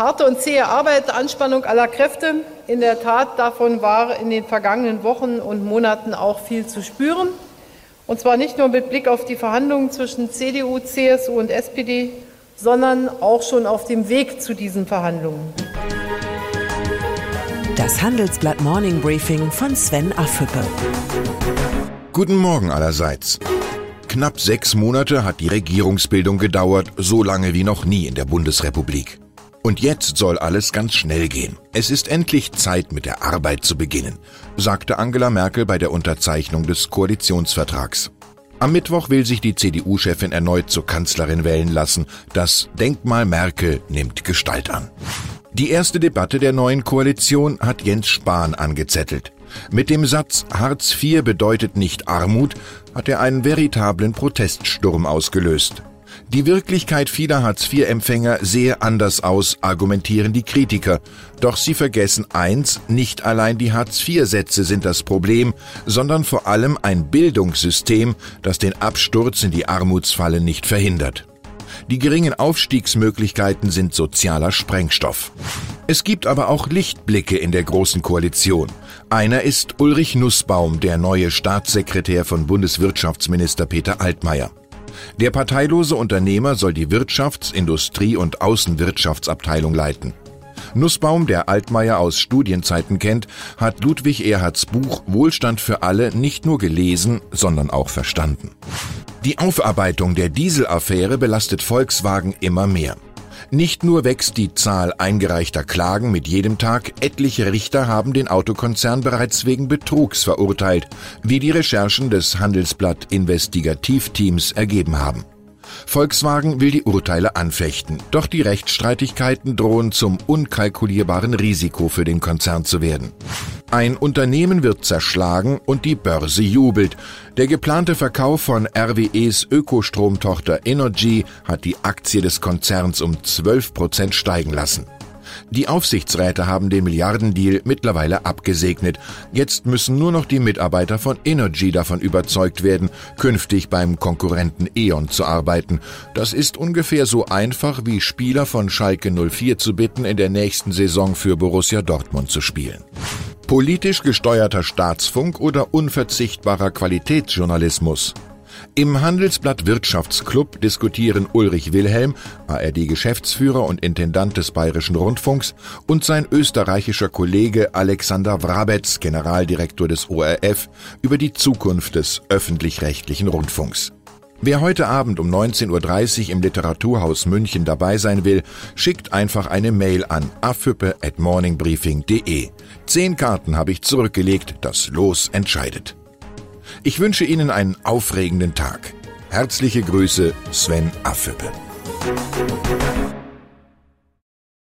Harte und zähe Arbeit, Anspannung aller Kräfte. In der Tat, davon war in den vergangenen Wochen und Monaten auch viel zu spüren. Und zwar nicht nur mit Blick auf die Verhandlungen zwischen CDU, CSU und SPD, sondern auch schon auf dem Weg zu diesen Verhandlungen. Das Handelsblatt Morning Briefing von Sven Affüppe. Guten Morgen allerseits. Knapp sechs Monate hat die Regierungsbildung gedauert, so lange wie noch nie in der Bundesrepublik. Und jetzt soll alles ganz schnell gehen. Es ist endlich Zeit, mit der Arbeit zu beginnen, sagte Angela Merkel bei der Unterzeichnung des Koalitionsvertrags. Am Mittwoch will sich die CDU-Chefin erneut zur Kanzlerin wählen lassen. Das Denkmal Merkel nimmt Gestalt an. Die erste Debatte der neuen Koalition hat Jens Spahn angezettelt. Mit dem Satz Hartz IV bedeutet nicht Armut hat er einen veritablen Proteststurm ausgelöst. Die Wirklichkeit vieler Hartz-IV-Empfänger sehe anders aus, argumentieren die Kritiker. Doch sie vergessen eins, nicht allein die Hartz-IV-Sätze sind das Problem, sondern vor allem ein Bildungssystem, das den Absturz in die Armutsfalle nicht verhindert. Die geringen Aufstiegsmöglichkeiten sind sozialer Sprengstoff. Es gibt aber auch Lichtblicke in der Großen Koalition. Einer ist Ulrich Nussbaum, der neue Staatssekretär von Bundeswirtschaftsminister Peter Altmaier. Der parteilose Unternehmer soll die Wirtschafts-, Industrie- und Außenwirtschaftsabteilung leiten. Nussbaum, der Altmaier aus Studienzeiten kennt, hat Ludwig Erhards Buch Wohlstand für alle nicht nur gelesen, sondern auch verstanden. Die Aufarbeitung der Dieselaffäre belastet Volkswagen immer mehr. Nicht nur wächst die Zahl eingereichter Klagen mit jedem Tag, etliche Richter haben den Autokonzern bereits wegen Betrugs verurteilt, wie die Recherchen des Handelsblatt Investigativteams ergeben haben. Volkswagen will die Urteile anfechten, doch die Rechtsstreitigkeiten drohen zum unkalkulierbaren Risiko für den Konzern zu werden. Ein Unternehmen wird zerschlagen und die Börse jubelt. Der geplante Verkauf von RWEs Ökostromtochter Energy hat die Aktie des Konzerns um 12 Prozent steigen lassen. Die Aufsichtsräte haben den Milliardendeal mittlerweile abgesegnet. Jetzt müssen nur noch die Mitarbeiter von Energy davon überzeugt werden, künftig beim Konkurrenten E.ON zu arbeiten. Das ist ungefähr so einfach wie Spieler von Schalke 04 zu bitten, in der nächsten Saison für Borussia Dortmund zu spielen. Politisch gesteuerter Staatsfunk oder unverzichtbarer Qualitätsjournalismus? Im Handelsblatt Wirtschaftsclub diskutieren Ulrich Wilhelm, ARD-Geschäftsführer und Intendant des Bayerischen Rundfunks, und sein österreichischer Kollege Alexander Wrabetz, Generaldirektor des ORF, über die Zukunft des öffentlich-rechtlichen Rundfunks. Wer heute Abend um 19.30 Uhr im Literaturhaus München dabei sein will, schickt einfach eine Mail an affüppe at morningbriefing.de. Zehn Karten habe ich zurückgelegt, das Los entscheidet. Ich wünsche Ihnen einen aufregenden Tag. Herzliche Grüße, Sven Affüppe.